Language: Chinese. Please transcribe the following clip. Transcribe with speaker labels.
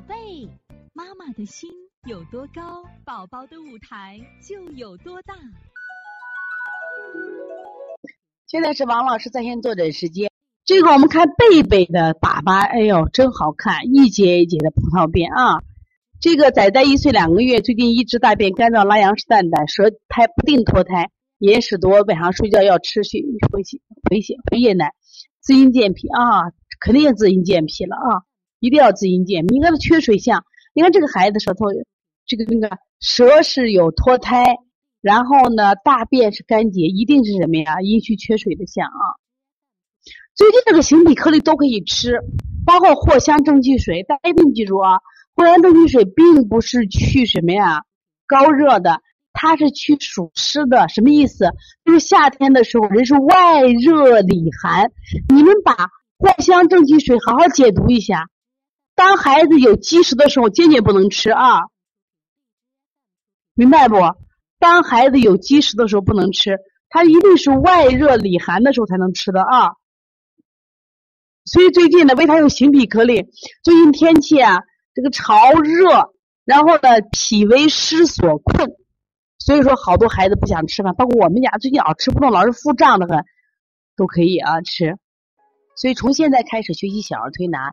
Speaker 1: 宝贝，妈妈的心有多高，宝宝的舞台就有多大。
Speaker 2: 现在是王老师在线坐诊时间。这个我们看贝贝的粑粑，哎呦，真好看，一节一节的葡萄便啊。这个崽崽一岁两个月，最近一直大便干燥，拉羊屎蛋蛋，舌苔不定脱胎，眼屎多，晚上睡觉要吃血回血回血回夜奶，滋阴健脾啊，肯定滋阴健脾了啊，一定要滋阴健脾。你看他缺水象，你看这个孩子舌头，这个那个舌是有脱胎，然后呢大便是干结，一定是什么呀？阴虚缺水的象啊。最近这个形体颗粒都可以吃，包括藿香正气水，大家一定记住啊。藿香正气水并不是去什么呀高热的，它是去暑湿的。什么意思？就是夏天的时候人是外热里寒。你们把藿香正气水好好解读一下。当孩子有积食的时候，坚决不能吃啊，明白不？当孩子有积食的时候不能吃，它一定是外热里寒的时候才能吃的啊。所以最近呢，为他有形脾颗粒，最近天气啊。这个潮热，然后呢，脾胃湿所困，所以说好多孩子不想吃饭，包括我们家最近啊吃不动，老是腹胀的很，都可以啊吃。所以从现在开始学习小儿推拿，